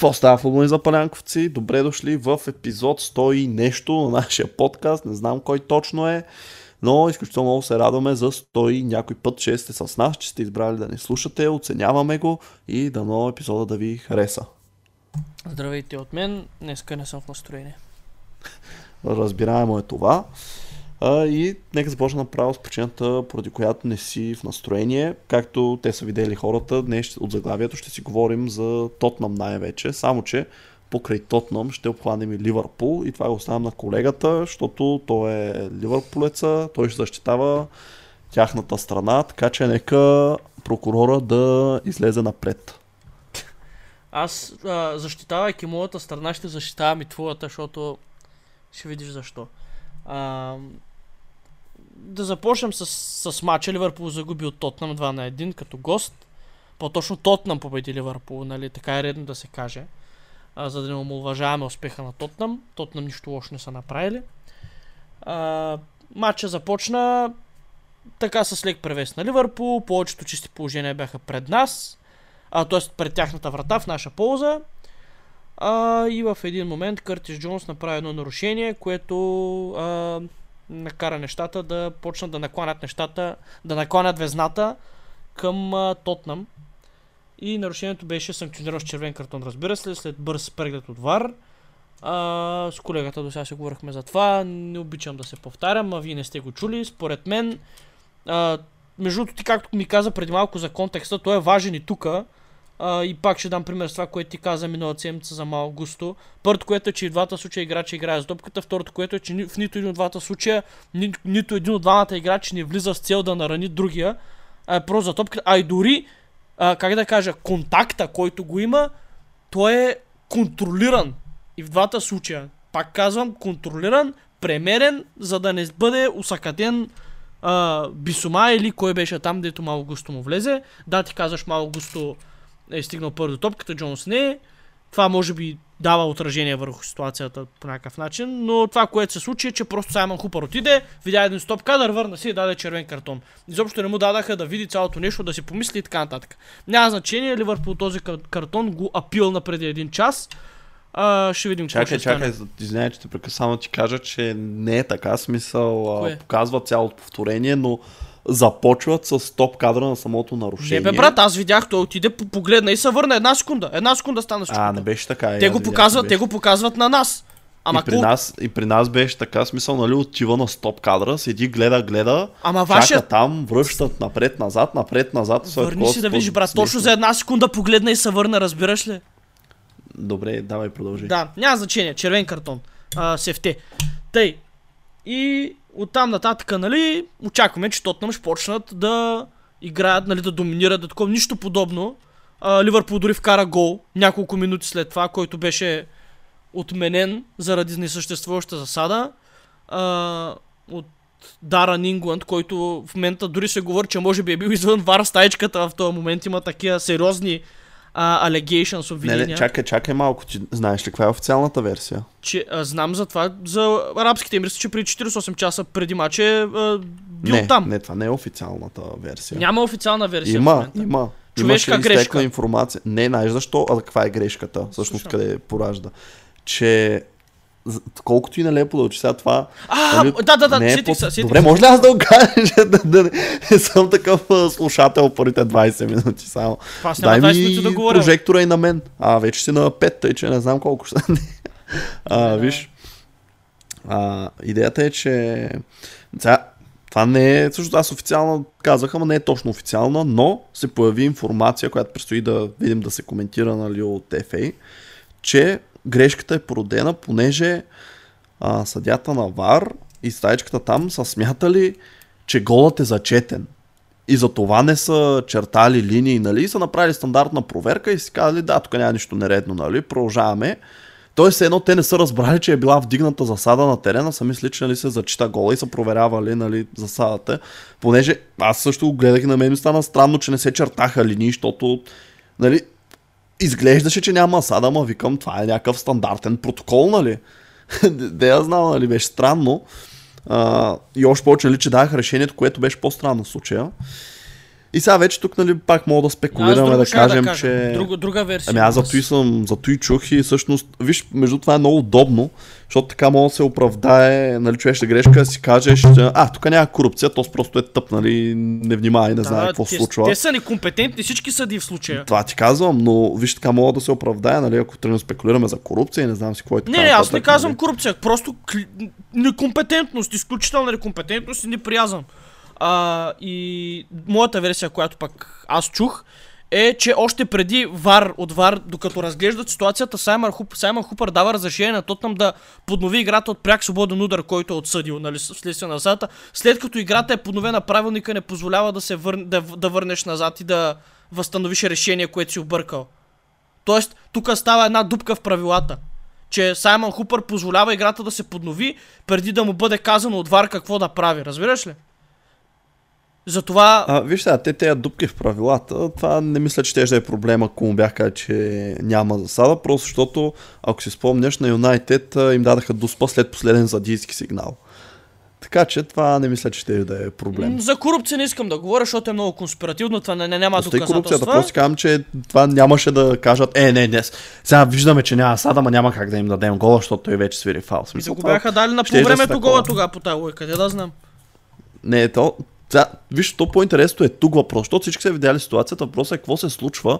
Какво става футболни запалянковци? Добре дошли в епизод 100 и нещо на нашия подкаст. Не знам кой точно е, но изключително много се радваме за 100 и някой път, че сте с нас, че сте избрали да ни слушате, оценяваме го и дано епизода да ви хареса. Здравейте от мен, днеска не съм в настроение. Разбираемо е това. А, и нека започна направо с причината, поради която не си в настроение. Както те са видели хората, днес от заглавието ще си говорим за Тотнам най-вече. Само, че покрай Тотнам ще обхванем и Ливърпул и това го оставям на колегата, защото той е ливърпулеца, той ще защитава тяхната страна, така че нека прокурора да излезе напред. Аз, а, защитавайки моята страна, ще защитавам и твоята, защото ще видиш защо. А, да започнем с, с матча. Ливърпул загуби от Тотнам 2 на 1 като гост. По-точно Тотнам победи Ливърпул, нали? Така е редно да се каже. А, за да не омалважаваме успеха на Тотнам. Тотнам нищо лошо не са направили. А, матча започна така с лек превес на Ливърпул. Повечето чисти положения бяха пред нас. А, т.е. пред тяхната врата в наша полза. А, и в един момент Къртис Джонс направи едно нарушение, което а, накара нещата да почнат да накланят нещата, да накланят везната към Тотнам. И нарушението беше санкционирано с червен картон, разбира се, след бърз преглед от ВАР. А, с колегата до сега се говорихме за това. Не обичам да се повтарям, а вие не сте го чули. Според мен, а, между другото, ти както ми каза преди малко за контекста, той е важен и тука. И пак ще дам пример с това, което ти каза миналата седмица за Мал Густо. Първото, което е, че и в двата случая играчи играе с топката. Второто, което е, че ни- в нито един от двата случая, ни, нито един от двамата играчи не влиза с цел да нарани другия. А е просто за топката. А и дори, а, как да кажа, контакта, който го има, той е контролиран. И в двата случая. Пак казвам, контролиран, премерен, за да не бъде усъкатен а, Бисума или кой беше там, дето Мало Густо му влезе. Да, ти казваш Мало Густо е стигнал първо до топката, Джонс не е. Това може би дава отражение върху ситуацията по някакъв начин, но това, което се случи е, че просто Саймън Хупър отиде, видя един стоп кадър, върна си и даде червен картон. Изобщо не му дадаха да види цялото нещо, да си помисли и така нататък. Няма значение, Ливърпул този кар- картон го апилна преди един час. А, ще видим какво Чакай, ще чакай, стане. извинявай, че те прекъсвам ти кажа, че не е така смисъл. Кое? Показва цялото повторение, но започват с топ кадра на самото Не нарушение. бе, брат, аз видях, той отиде, по- погледна и се върна една секунда. Една секунда стана всичко. А, не беше така. те го видях, показват, те го показват на нас. Ама и, при нас, и при нас беше така смисъл, нали, отива на стоп кадра, седи, гледа, гледа, Ама чака вашия там, връщат напред-назад, напред-назад. след Върни си да видиш, брат. с- Точно за една секунда погледна и се върна, разбираш ли? Добре, давай продължи. Да, няма значение. Червен картон. А, сефте. Тъй. И оттам нататък, нали, очакваме, че Тотнам ще почнат да играят, нали, да доминират, да такова. Нищо подобно. А, Ливърпул дори вкара гол няколко минути след това, който беше отменен заради несъществуваща засада. А, от Даран Ингланд, който в момента дори се говори, че може би е бил извън вар стаечката в този момент. Има такива сериозни а, allegations, Не, обвинения. не, чакай, чакай малко. Ти знаеш ли каква е официалната версия? че а, знам за това, за арабските емирства, че преди 48 часа преди матч е бил не, там. не, това не е официалната версия. Няма официална версия. Има, има. Човешка Имаше грешка. изтекла информация. Не, знаеш защо? А каква е грешката? Всъщност къде поражда? Че колкото и нелепо да учи сега това... А, нали, да, да, да, не е сетих по- се, сетих Добре, може ли аз да го кажа, да, да, не- не съм такъв слушател първите 20 минути само. Няма Дай 20 минути ми да говоря. прожектора и на мен. А, вече си на 5, тъй че не знам колко ще. А, виж. А, идеята е, че сега, това не е, също аз официално казах, ама не е точно официална, но се появи информация, която предстои да видим да се коментира нали, от FA, че грешката е породена, понеже а, съдята на ВАР и стаечката там са смятали, че голът е зачетен. И за това не са чертали линии, нали, и са направили стандартна проверка и си казали, да, тук няма нищо нередно, нали, продължаваме. Тоест, едно те не са разбрали, че е била вдигната засада на терена, са мисли, че нали, се зачита гола и са проверявали нали, засадата. Понеже аз също го гледах и на мен ми стана странно, че не се чертаха линии, защото нали, изглеждаше, че няма асада, ама викам, това е някакъв стандартен протокол, нали? Де я знам, нали, беше странно. А, и още повече, нали, че даха решението, което беше по-странно в случая. И сега вече тук, нали, пак мога да спекулираме, да кажем, да че... Друга, друга версия. Ами аз зато и съм, зато и чух и всъщност, виж, между това е много удобно, защото така мога да се оправдае, нали, човешка грешка, да си кажеш, а, тук няма корупция, то просто е тъп, нали, не внимава и не знае какво те, се случва. Те са некомпетентни, всички съди в случая. Това ти казвам, но виж така мога да се оправдае, нали, ако тръгнем спекулираме за корупция и не знам си какво е така. Не, не, аз не казвам нали. корупция, просто кли... некомпетентност, изключителна некомпетентност и неприязан. А, и моята версия, която пък аз чух, е, че още преди Вар от Вар, докато разглеждат ситуацията, Саймън, Хуп, Саймън Хупър дава разрешение на Тотнам да поднови играта от пряк свободен удар, който е отсъдил нали, вследствие на сата. След като играта е подновена, правилника не позволява да, се вър... да, да върнеш назад и да възстановиш решение, което си объркал. Тоест, тук става една дупка в правилата. Че Саймън Хупър позволява играта да се поднови, преди да му бъде казано от Вар какво да прави. Разбираш ли? Затова... А, виж сега, те тези дупки в правилата, това не мисля, че ще е проблема, ако му бях казал, че няма засада, просто защото, ако си спомняш, на Юнайтед им дадаха дуспа след последен задийски сигнал. Така че това не мисля, че ще да е проблем. За корупция не искам да говоря, защото е много конспиративно, това не, не няма Остай доказателства. корупцията, просто казвам, че това нямаше да кажат, е, не, днес. Сега виждаме, че няма сада, ма няма как да им дадем гола, защото той вече свири фал. Смисъл, и да го бяха дали на по времето гола тогава по тази лойка, да знам. Не, то, сега, виж, то по-интересното е тук въпрос, защото всички са видяли ситуацията, въпросът е какво се случва,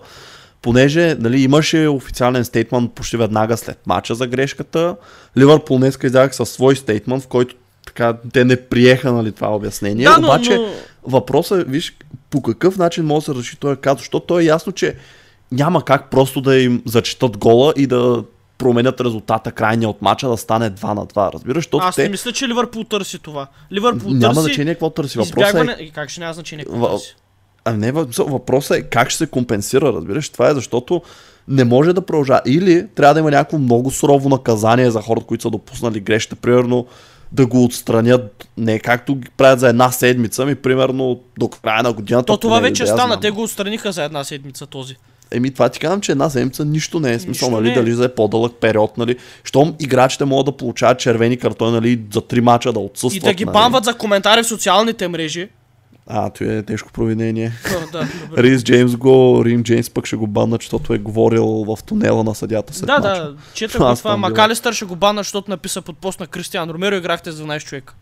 понеже нали, имаше официален стейтмент почти веднага след мача за грешката. Ливърпул днеска излязах със свой стейтмент, в който така, те не приеха нали, това обяснение. Да, но, Обаче но... въпросът е, виж, по какъв начин може да се реши този казус, защото то е ясно, че няма как просто да им зачитат гола и да променят резултата крайния от мача да стане 2 на 2. Разбираш? Аз те... не мисля, че Ливърпул търси това. Ливърпул няма търси... значение какво търси. Въпросът е... Как ще няма значение какво в... търси? А не, въпросът е как ще се компенсира, разбираш? Това е защото не може да продължава. Или трябва да има някакво много сурово наказание за хората, които са допуснали грешка. Примерно да го отстранят не както ги правят за една седмица, ми примерно до края на годината. То това вече да стана, те го отстраниха за една седмица този. Еми това ти казвам, че една седмица нищо не е смисъл, нали, е. дали за е по-дълъг период, нали. Щом играчите могат да получават червени картони, нали, за три мача да отсъстват. И да ги нали. банват за коментари в социалните мрежи. А, това е тежко провинение. да, Рис Джеймс го, Рим Джеймс пък ще го банна, защото е говорил в тунела на съдята след Да, мача. да, чета го това. Макалистър ще го банна, защото написа под пост на Кристиан Ромеро, играхте с 12 човека.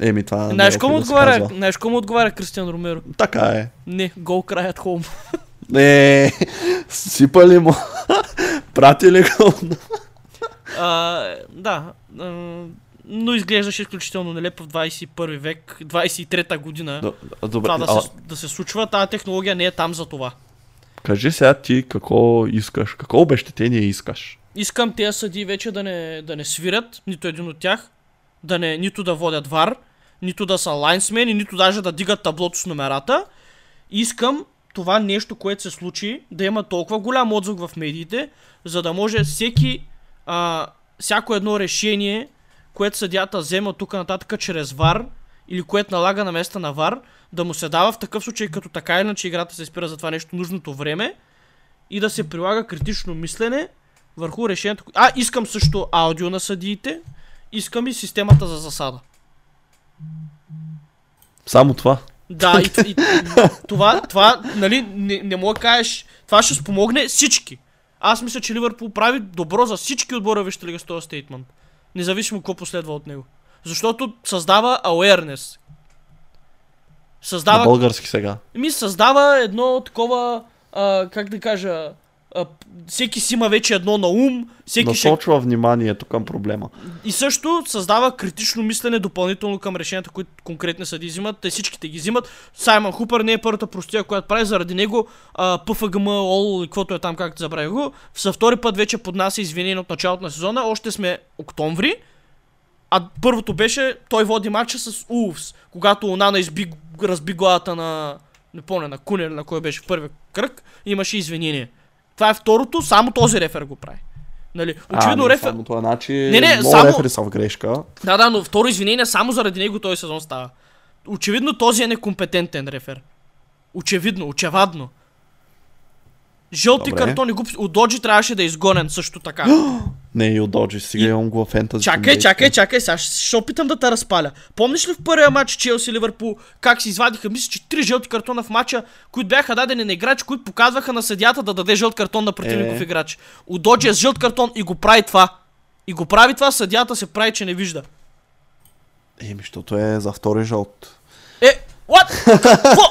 Еми, това Знаеш кому отговаря, знаеш кому отговаря Кристиан Ромеро? Така е. Не, гол краят холм. Не, сипали му. Прати ли го? а, да. А, но изглеждаше изключително нелепо в 21 век, 23-та година. Добре, това да, а... се, да се случва. Тази технология не е там за това. Кажи сега ти какво искаш, какво обещетение искаш? Искам тези съди вече да не, да не свирят, нито един от тях, да не, нито да водят вар, нито да са лайнсмени, нито даже да дигат таблото с номерата. Искам това нещо, което се случи, да има толкова голям отзвук в медиите, за да може всеки, а, всяко едно решение, което съдята взема тук нататък чрез ВАР, или което налага на места на ВАР, да му се дава в такъв случай, като така иначе играта се спира за това нещо нужното време и да се прилага критично мислене върху решението. А, искам също аудио на съдиите, искам и системата за засада. Само това. Да, и, и, това, това, нали, не, не мога да кажеш, това ще спомогне всички. Аз мисля, че Ливърпул прави добро за всички отбора Вижте лига с този стейтмент. Независимо какво последва от него. Защото създава awareness. Създава... На български сега. Ми създава едно такова, а, как да кажа, а, всеки си има вече едно на ум. Всеки Насочва ще... вниманието към проблема. И също създава критично мислене допълнително към решенията, които конкретни съди взимат. Те всичките ги взимат. Саймън Хупър не е първата простия, която прави заради него. А, ПФГМ, ОЛ и каквото е там, както забравя го. За втори път вече поднася извинение от началото на сезона. Още сме октомври. А първото беше, той води матча с Улфс, когато Онана изби, разби главата на, не помня, на Кунер, на кой беше в първи кръг, имаше извинение. Това е второто, само този рефер го прави. Нали, очевидно а, не, рефер... само това, значи Не, не, много само- рефери са в грешка. Да, да, но второ извинение само заради него този сезон става. Очевидно този е некомпетентен рефер. Очевидно, очевадно. Жълти Добре. картони глупости. От Доджи трябваше да е изгонен също така. Не, и от Доджи, сега И- имам го фентази. Чакай, чакай, чакай, сега ще, опитам да те разпаля. Помниш ли в първия матч Челси Ливърпул как си извадиха, мисля, че три жълти картона в матча, които бяха дадени на играчи, които показваха на съдята да даде жълт картон на противников Е. играч. Удоджи е с жълт картон и го прави това. И го прави това, съдята се прави, че не вижда. Еми, защото е за втори жълт. Е, what? Какво?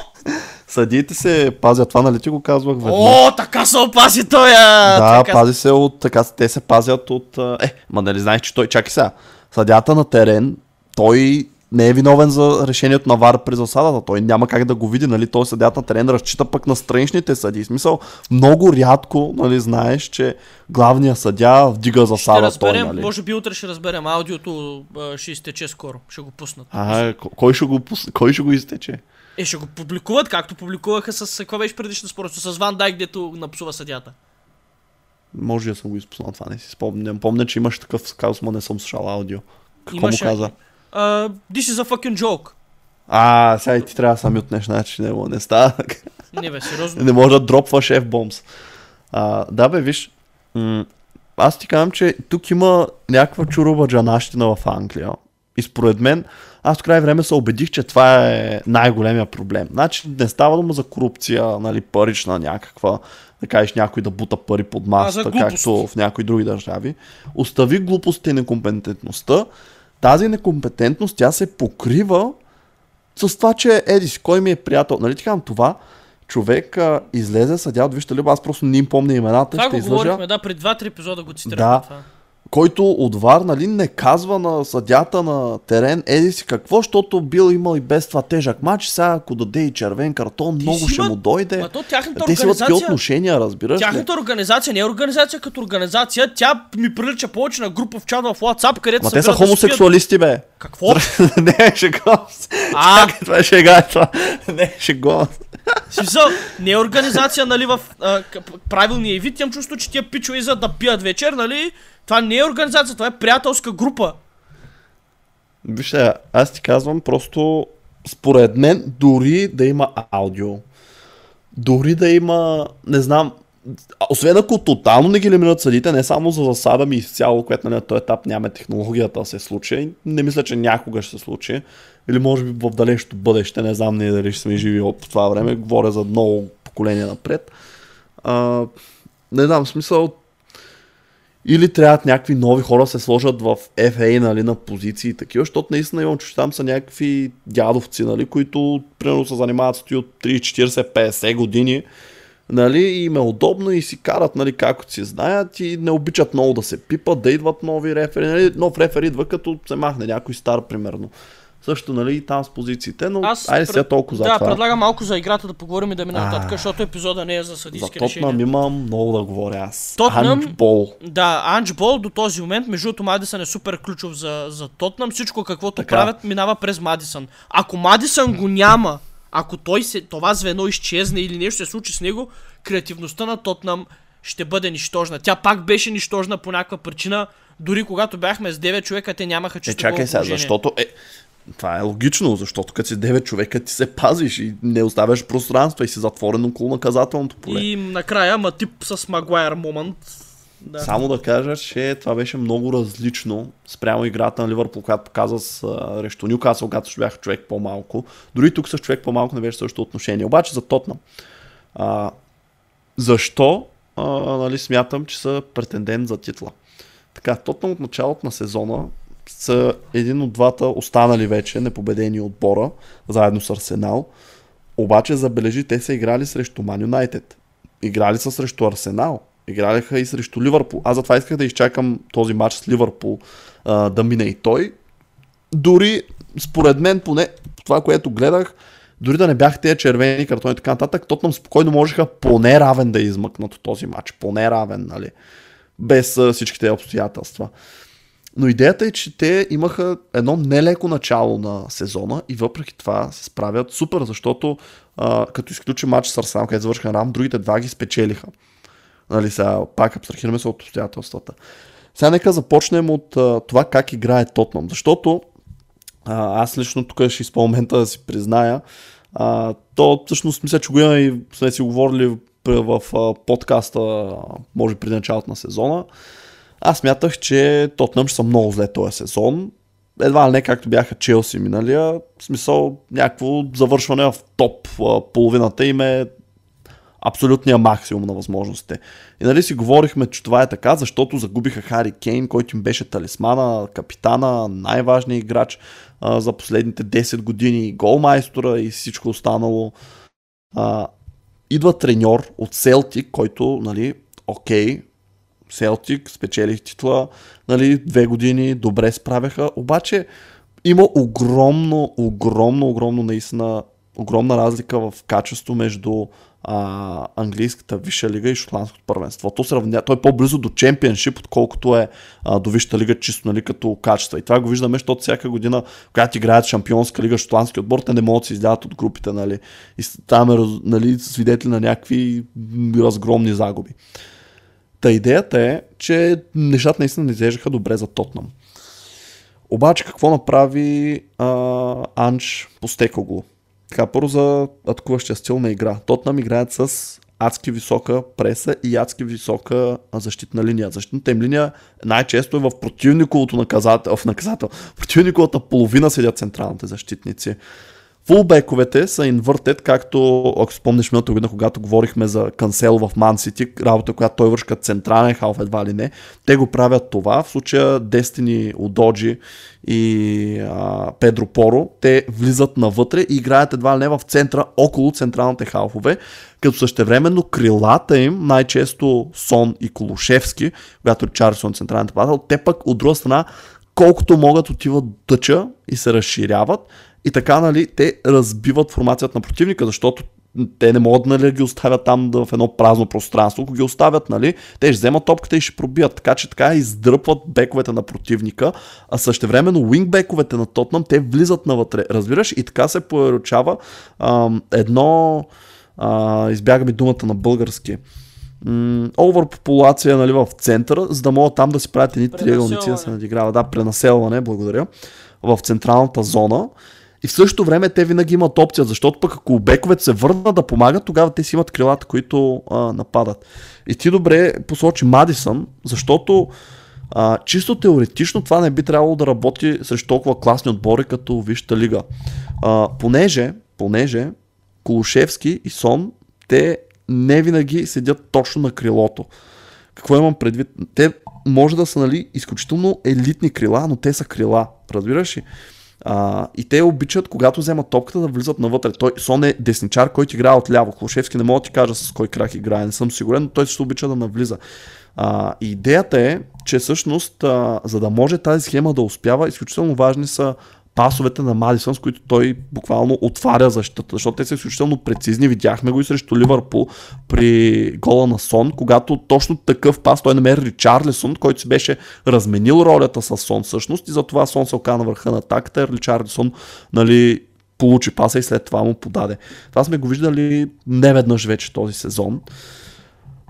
Съдиите се пазят, това нали ти го казвах веднъж. О, така се опази той, да, така... пази се от, така, те се пазят от, е, ма нали знаеш, че той, чакай сега, съдята на терен, той не е виновен за решението на ВАР при засадата, той няма как да го види, нали, той съдята на терен разчита пък на страничните съди. В смисъл, много рядко, нали, знаеш, че главният съдя вдига Ще засада разберем, той, нали. може би утре ще разберем. Аудиото ще изтече скоро. Ще го пуснат. А, кой ще го, пус- кой ще го изтече? Е, ще го публикуват, както публикуваха с... Какво беше предишно спорство? С Ван Дайк, дето напсува съдята. Може да съм го изпуснал това, не си спомням. Помня, че имаше такъв казус, но не съм слушал аудио. Какво Имаше- му каза? Uh, this is a fucking joke. А, сега и ти трябва да сами отнеш, значи не, не става. Не бе, сериозно. не може да дропваш F-bombs. А, да бе, виж, м- аз ти казвам, че тук има някаква чуруба джанащина в Англия. И според мен, аз в край време се убедих, че това е най-големия проблем. Значи не става дума за корупция, нали, парична някаква, да кажеш някой да бута пари под масата, както в някои други държави. Остави глупостта и некомпетентността. Тази некомпетентност, тя се покрива с това, че еди си, кой ми е приятел. Нали ти казвам това? Човек а, излезе съдя от Вижте Либа, аз просто не им помня имената, Това ще го излъжа. говорихме, да, преди 2-3 епизода го цитирахме Да. това. Който от ВАР, нали, не казва на съдята на терен, еди си какво, защото бил имал и без това тежък матч, сега ако даде и червен картон, Ти много ще му дойде. Ма то тяхната Те си имат такива отношения, разбираш ли? Тяхната организация не е организация като организация, тя ми прилича повече на група в чат в WhatsApp, където Ма се те са хомосексуалисти, бе. Какво? не, шега. А, Чакай, това е шега, е това. Не, шега. в смисъл, не е организация, нали, в а, правилния вид, имам чувство, че тия пичове за да пият вечер, нали, това не е организация, това е приятелска група. Виж сега, аз ти казвам просто, според мен, дори да има аудио, дори да има, не знам, освен ако тотално не ги елиминират съдите, не само за засада ми изцяло, което нали, на този етап няма технологията да се случи, не мисля, че някога ще се случи, или може би в далечното бъдеще, не знам ние дали ще сме живи по това време, говоря за много поколения напред. А, не знам, смисъл, или трябват някакви нови хора се сложат в FA, нали, на позиции и такива, защото наистина имам, че там са някакви дядовци, нали, които примерно се занимават с от 30, 40, 50 години, нали, и им е удобно и си карат, нали, както си знаят и не обичат много да се пипат, да идват нови рефери, нали, нов рефер идва като се махне някой стар, примерно. Също, нали, там с позициите, но Аз айде пред- сега толкова за да, това. предлагам малко за играта да поговорим и да минем нататък, защото епизода не е за За съдийски Тотнам решения. имам много да говоря аз. Тотнъм- Анджбол. Да, Анджбол до този момент, между другото Мадисън е супер ключов за, за Тотнам. Всичко каквото Така. правят минава през Мадисън. Ако Мадисън го няма, ако той се, това звено изчезне или нещо се случи с него, креативността на Тотнам ще бъде нищожна. Тя пак беше нищожна по някаква причина. Дори когато бяхме с 9 човека, те нямаха Е, чисто чакай гол сега, положение. защото е... Това е логично, защото като си 9 човека ти се пазиш и не оставяш пространство и си затворен около наказателното поле. И накрая, ма тип с Магуайер момент. Да. Само да кажа, че това беше много различно спрямо играта на Ливърпул, която показа с а, срещу Нюкасъл, когато ще бях човек по-малко. Дори тук с човек по-малко не беше същото отношение. Обаче за Тотнам. А, защо а, нали, смятам, че са претендент за титла? Така, Тотнам от началото на сезона са един от двата останали вече непобедени отбора, заедно с Арсенал. Обаче забележи, те са играли срещу Ман Юнайтед. Играли са срещу Арсенал. Играляха и срещу Ливърпул. Аз затова исках да изчакам този матч с Ливърпул а, да мине и той. Дори, според мен, поне това, което гледах, дори да не бяха тези червени картони и така нататък, Тотнам спокойно можеха поне равен да измъкнат този матч. Поне равен, нали? Без а, всичките обстоятелства. Но идеята е, че те имаха едно нелеко начало на сезона и въпреки това се справят супер, защото а, като изключи матч с Арсенал, където завършиха рам, другите два ги спечелиха. Нали, сега пак абстрахираме се от обстоятелствата. Сега нека започнем от а, това как играе Тотнам, защото а, аз лично тук ще използвам момента да си призная, а, то всъщност мисля, че го има и сме си говорили в а, подкаста, може при началото на сезона. Аз мятах, че Тотнам ще са много зле този сезон. Едва не както бяха Челси миналия. В смисъл някакво завършване в топ половината им е абсолютния максимум на възможностите. И нали си говорихме, че това е така, защото загубиха Хари Кейн, който им беше талисмана, капитана, най-важният играч а, за последните 10 години, голмайстора и всичко останало. А, идва треньор от Селтик, който, нали, окей, Селтик, спечелих титла, нали, две години, добре справяха, обаче има огромно, огромно, огромно наистина, огромна разлика в качество между а, английската висша лига и шотландското първенство. То, сравня... Той е по-близо до чемпионшип, отколкото е а, до висшата лига чисто нали, като качество. И това го виждаме, защото всяка година, когато играят шампионска лига, шотландски отбор, те не могат да се излядат от групите. Нали. И там е нали, свидетели на някакви разгромни загуби. Та идеята е, че нещата наистина не изглеждаха добре за Тотнам. Обаче какво направи а, Анч Постекогло? Така, първо за атакуващия стил на игра. Тотнам играят с адски висока преса и адски висока защитна линия. Защитната им линия най-често е в противниковото наказател, в наказател. В противниковата половина седят централните защитници. Фулбековете са инвъртед, както, ако спомниш миналата година, когато говорихме за Канцел в Ман Сити, работа, която той върши като централен халф, едва ли не, те го правят това. В случая Дестини Удоджи и а, Педро Поро, те влизат навътре и играят едва ли не в центъра, около централните халфове, като същевременно крилата им, най-често Сон и Колушевски, когато Чарлсон централен нападател, те пък от друга страна колкото могат отиват дъча и се разширяват и така, нали, те разбиват формацията на противника, защото те не могат нали, да ги оставят там в едно празно пространство. Ако ги оставят, нали, те ще вземат топката и ще пробият. Така че така издръпват бековете на противника, а същевременно уингбековете на Тотнам, те влизат навътре. Разбираш? И така се поручава едно, а, избяга ми думата на български, популация нали, в центъра, за да могат там да си правят едни триъгълници да се надиграват. Да, пренаселване, благодаря, в централната зона. И в същото време те винаги имат опция, защото пък ако бековете се върнат да помагат, тогава те си имат крилата, които а, нападат. И ти добре посочи Мадисън, защото а, чисто теоретично това не би трябвало да работи срещу толкова класни отбори като Висшата лига. А, понеже, понеже Колушевски и Сон, те не винаги седят точно на крилото. Какво имам предвид? Те може да са нали, изключително елитни крила, но те са крила. Разбираш ли? А, и те обичат, когато вземат топката, да влизат навътре. Той Сон е десничар, който играе от ляво. Клушевски не мога да ти кажа с кой крак играе, не съм сигурен, но той също обича да навлиза. А, идеята е, че всъщност, а, за да може тази схема да успява, изключително важни са пасовете на Мадисън, с които той буквално отваря защитата, защото те са изключително прецизни. Видяхме го и срещу Ливърпул при гола на Сон, когато точно такъв пас той намери Ричарлисон, който си беше разменил ролята с Сон всъщност и затова Сон се оказа на върха на атаката. Ричарлисон нали, получи паса и след това му подаде. Това сме го виждали неведнъж вече този сезон.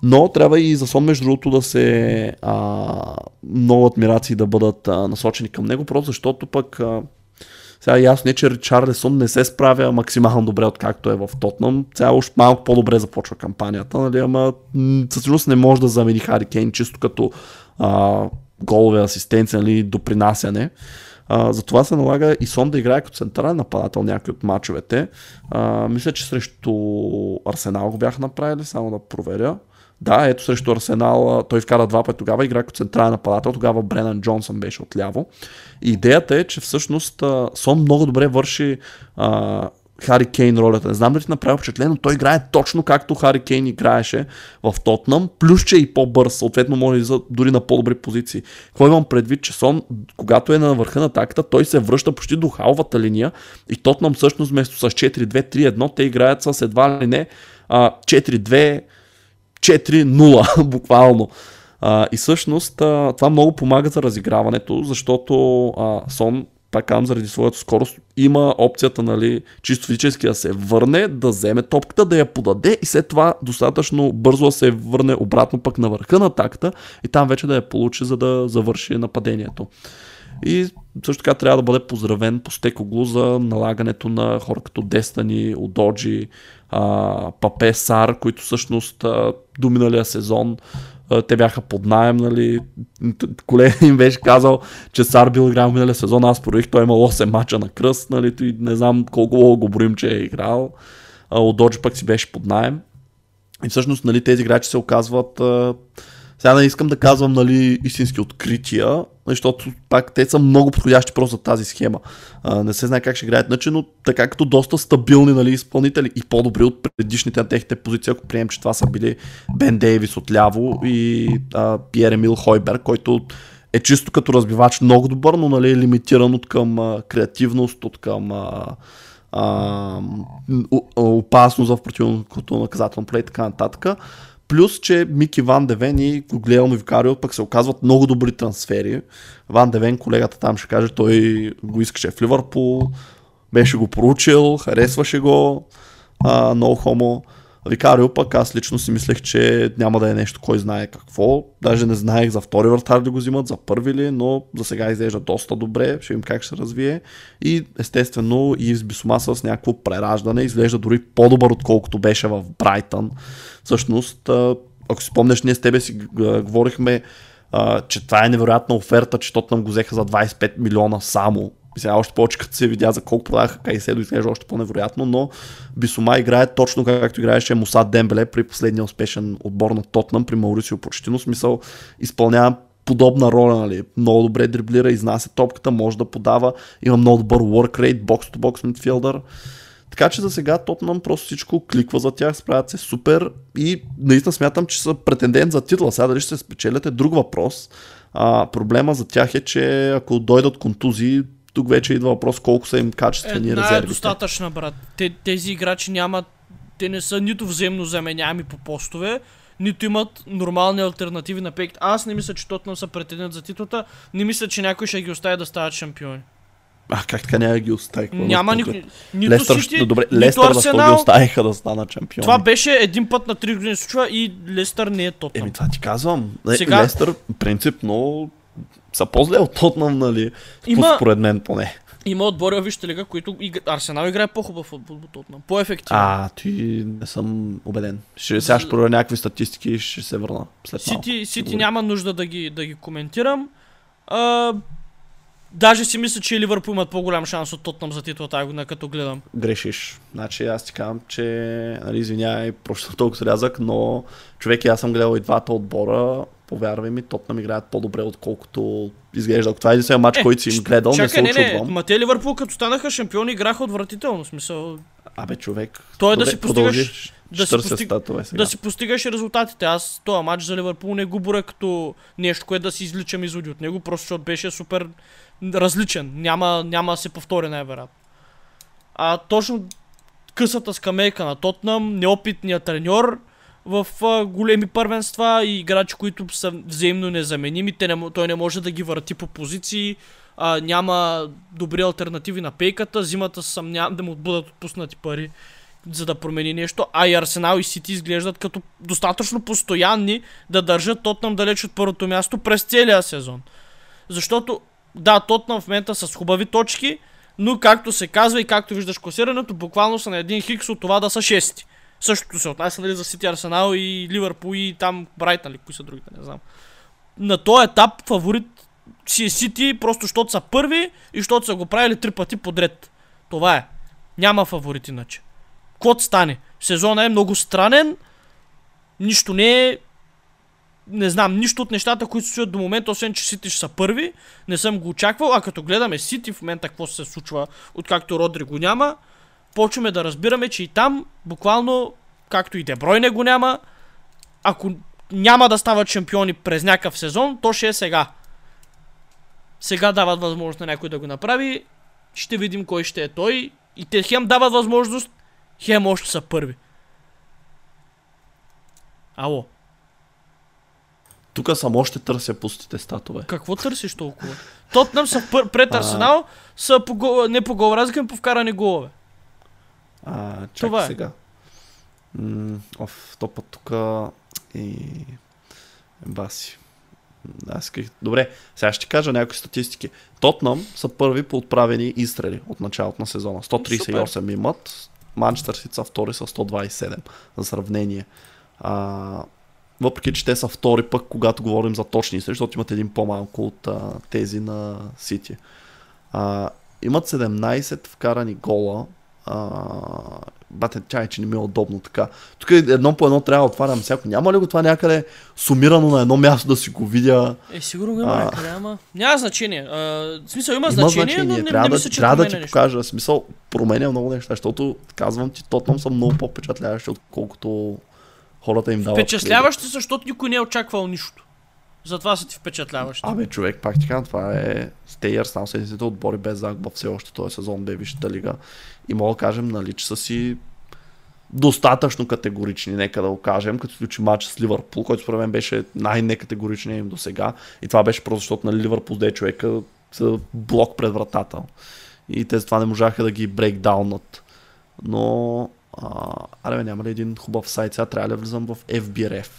Но трябва и за Сон, между другото, да се а, много адмирации да бъдат а, насочени към него, просто защото пък а, сега ясно е, че Ричарлесон не се справя максимално добре, откакто е в Тотнам. Сега още малко по-добре започва кампанията, нали, ама със сигурност не може да замени Хари Кейн чисто като а, голове, асистенция, нали, допринасяне. А, затова се налага и Сон да играе като централен нападател някои от мачовете. А, мисля, че срещу Арсенал го бяха направили, само да проверя. Да, ето срещу Арсенал той вкара два пъти тогава, игра като централен нападател, тогава Бренан Джонсън беше отляво. И идеята е, че всъщност Сон много добре върши а, Хари Кейн ролята. Не знам дали ти направи впечатление, но той играе точно както Хари Кейн играеше в Тотнам, плюс че е и по-бърз, съответно може да дори на по-добри позиции. Какво имам предвид, че Сон, когато е на върха на атаката, той се връща почти до халвата линия и Тотнам всъщност вместо с 4-2-3-1, те играят с едва ли не 4-2 4-0, буквално. А, и всъщност а, това много помага за разиграването, защото а, Сон пак казвам, заради своята скорост, има опцията, нали, чисто физически да се върне, да вземе топката, да я подаде и след това достатъчно бързо да се върне обратно пък на върха на атаката и там вече да я получи, за да завърши нападението. И също така трябва да бъде поздравен по Стекоглу за налагането на хора като Дестани, Удоджи, Папе Сар, които всъщност а, до миналия сезон а, те бяха под найем, нали. Колега им беше казал, че Сар бил играл миналия сезон, аз проверих, той е имал 8 мача на кръст, нали, и не знам колко го борим, че е играл. А, Удоджи пък си беше под найем. И всъщност нали, тези играчи се оказват а, сега не искам да казвам нали, истински открития, защото пак те са много подходящи просто за тази схема. А, не се знае как ще играят иначе, но така като доста стабилни нали, изпълнители и по-добри от предишните на техните позиции, ако приемем, че това са били Бен Дейвис отляво и а, Пьер Емил Хойбер, който е чисто като разбивач много добър, но нали, е лимитиран от към а, креативност, от към а, а, опасност в противното наказателно плей и така нататък. Плюс, че Мики Ван Девен и Гуглиелмо Викарио пък се оказват много добри трансфери. Ван Девен, колегата там ще каже, той го искаше в Ливърпул, беше го проучил, харесваше го, а, много хомо. Викарио пък аз лично си мислех, че няма да е нещо кой знае какво. Даже не знаех за втори вратар да го взимат, за първи ли, но за сега изглежда доста добре. Ще видим как ще развие. И естествено и с Бисома с някакво прераждане изглежда дори по-добър, отколкото беше в Брайтън. Всъщност, ако си спомняш, ние с тебе си говорихме, че това е невероятна оферта, че Тотнам го взеха за 25 милиона само сега още повече като се видя за колко продаха Кайседо изглежда още по-невероятно, но Бисома играе точно както играеше Мусад Дембеле при последния успешен отбор на Тотнам при Маурисио Почтино. Смисъл изпълнява подобна роля, нали? много добре дриблира, изнася топката, може да подава, има много добър work rate, бокс-то-бокс мидфилдър. Така че за сега Тотнам просто всичко кликва за тях, справят се супер и наистина смятам, че са претендент за титла. Сега дали ще се спечелят е друг въпрос. А, проблема за тях е, че ако дойдат контузии, тук вече идва въпрос колко са им качествени Една резервите. е достатъчна, брат. Те, тези играчи нямат, те не са нито взаимно заменяеми по постове, нито имат нормални альтернативи на пейкт. Аз не мисля, че Тотнам са претендент за титлата, не мисля, че някой ще ги остави да стават шампиони. А как така няма да ги остави? Няма никой. Нито Лестър, Сити, добре, нито Лестър Арсенал. ги оставиха да станат шампиони. Това беше един път на 3 години случва и Лестър не е Тотнам. Еми това ти казвам. Сега- Лестър принципно са по-зле от Тотнам, нали? Има- Според мен поне. Има отбори във Висшата лига, които иг... Арсенал играе по-хубав футбол от Тотнам. По-ефективно. А, ти не съм убеден. Ще, сега ще проверя някакви статистики и ще се върна след малко. Сити, Сити няма нужда да ги, да ги коментирам. А, даже си мисля, че Ливърпул имат по-голям шанс от Тотнам за титла тази година, като гледам. Грешиш. Значи аз ти казвам, че, нали, извинявай, просто толкова рязък, но човек аз съм гледал и двата отбора. Повярвай ми, Тотнам играят по-добре, отколкото изглежда. Ако това е единствен матч, Е, който си им гледал, не се Чакай, не, не, очудвам. ма те Ливърпул като станаха шампиони играха отвратително. Смисъл, Абе, човек. Той е да си постигаш- да си постиг- статове сега. да си постигаш резултатите. Аз този матч за Ливърпул не го боря като нещо, което да си изличам изводи от него, просто защото беше супер различен. Няма, няма да се повтори най-вероятно. А точно късата скамейка на Тотнам, неопитният треньор в а, големи първенства и играчи, които са взаимно незаменими. Те не, той не може да ги върти по позиции. А, няма добри альтернативи на пейката. Зимата съмнявам да му бъдат отпуснати пари за да промени нещо, а и Арсенал и Сити изглеждат като достатъчно постоянни да държат Тотнам далеч от първото място през целия сезон. Защото, да, Тотнам в момента са с хубави точки, но както се казва и както виждаш класирането, буквално са на един хикс от това да са шести. Същото се отнася нали, за Сити, Арсенал и Ливърпул и там Брайтън ли, кои са другите, не знам. На този етап фаворит си е Сити, просто защото са първи и защото са го правили три пъти подред. Това е. Няма фаворит иначе. Каквото стане. Сезона е много странен. Нищо не е... Не знам, нищо от нещата, които се случват до момента, освен че Сити ще са първи. Не съм го очаквал, а като гледаме Сити в момента какво се случва, откакто Родри го няма, почваме да разбираме, че и там, буквално, както и Дебройне го няма, ако няма да стават шампиони през някакъв сезон, то ще е сега. Сега дават възможност на някой да го направи. Ще видим кой ще е той. И те хем дават възможност, хем още са първи. Ало. тук само ще търся пустите статове. Какво търсиш толкова? Тотнам са пър, пред. Арсенал, са по гол, не по гол разлика, по вкарани голове. А, чакай Това е. сега. М, оф, то път тук и... Баси. Аз исках... Добре, сега ще кажа някои статистики. Тотнам са първи по отправени изстрели от началото на сезона. 138 имат. Манчестър Сити са втори с 127 за сравнение. А, въпреки, че те са втори пък, когато говорим за точни изстрели, защото имат един по-малко от а, тези на Сити. А, имат 17 вкарани гола. А, бате, чай, че не ми е удобно така. Тук едно по едно трябва да отварям всяко. Няма ли го това някъде сумирано на едно място да си го видя? Е, сигурно го има А. някъде, ама... Няма значение. А, в смисъл има, Има значение, значение. но не, трябва не мисля, че трябва да ти нещо. покажа. Смисъл, променя много неща, защото казвам ти, Тотнам са много по-впечатляващи, отколкото хората им дават. Впечатляващи, защото никой не е очаквал нищо. Затова са ти впечатляващи. Абе, човек, пак ти казвам, това е Стейър, там седмиците отбори без загуба все още този сезон, бе, Висшата лига. И мога да кажем, нали, че са си достатъчно категорични, нека да го кажем, като включи матч с Ливърпул, който според мен беше най-некатегоричният им до сега. И това беше просто защото нали, Ливърпул де човека с блок пред вратата. И те затова не можаха да ги брейкдаунат. Но, а, аре, няма ли един хубав сайт? Сега трябва ли да влизам в FBRF?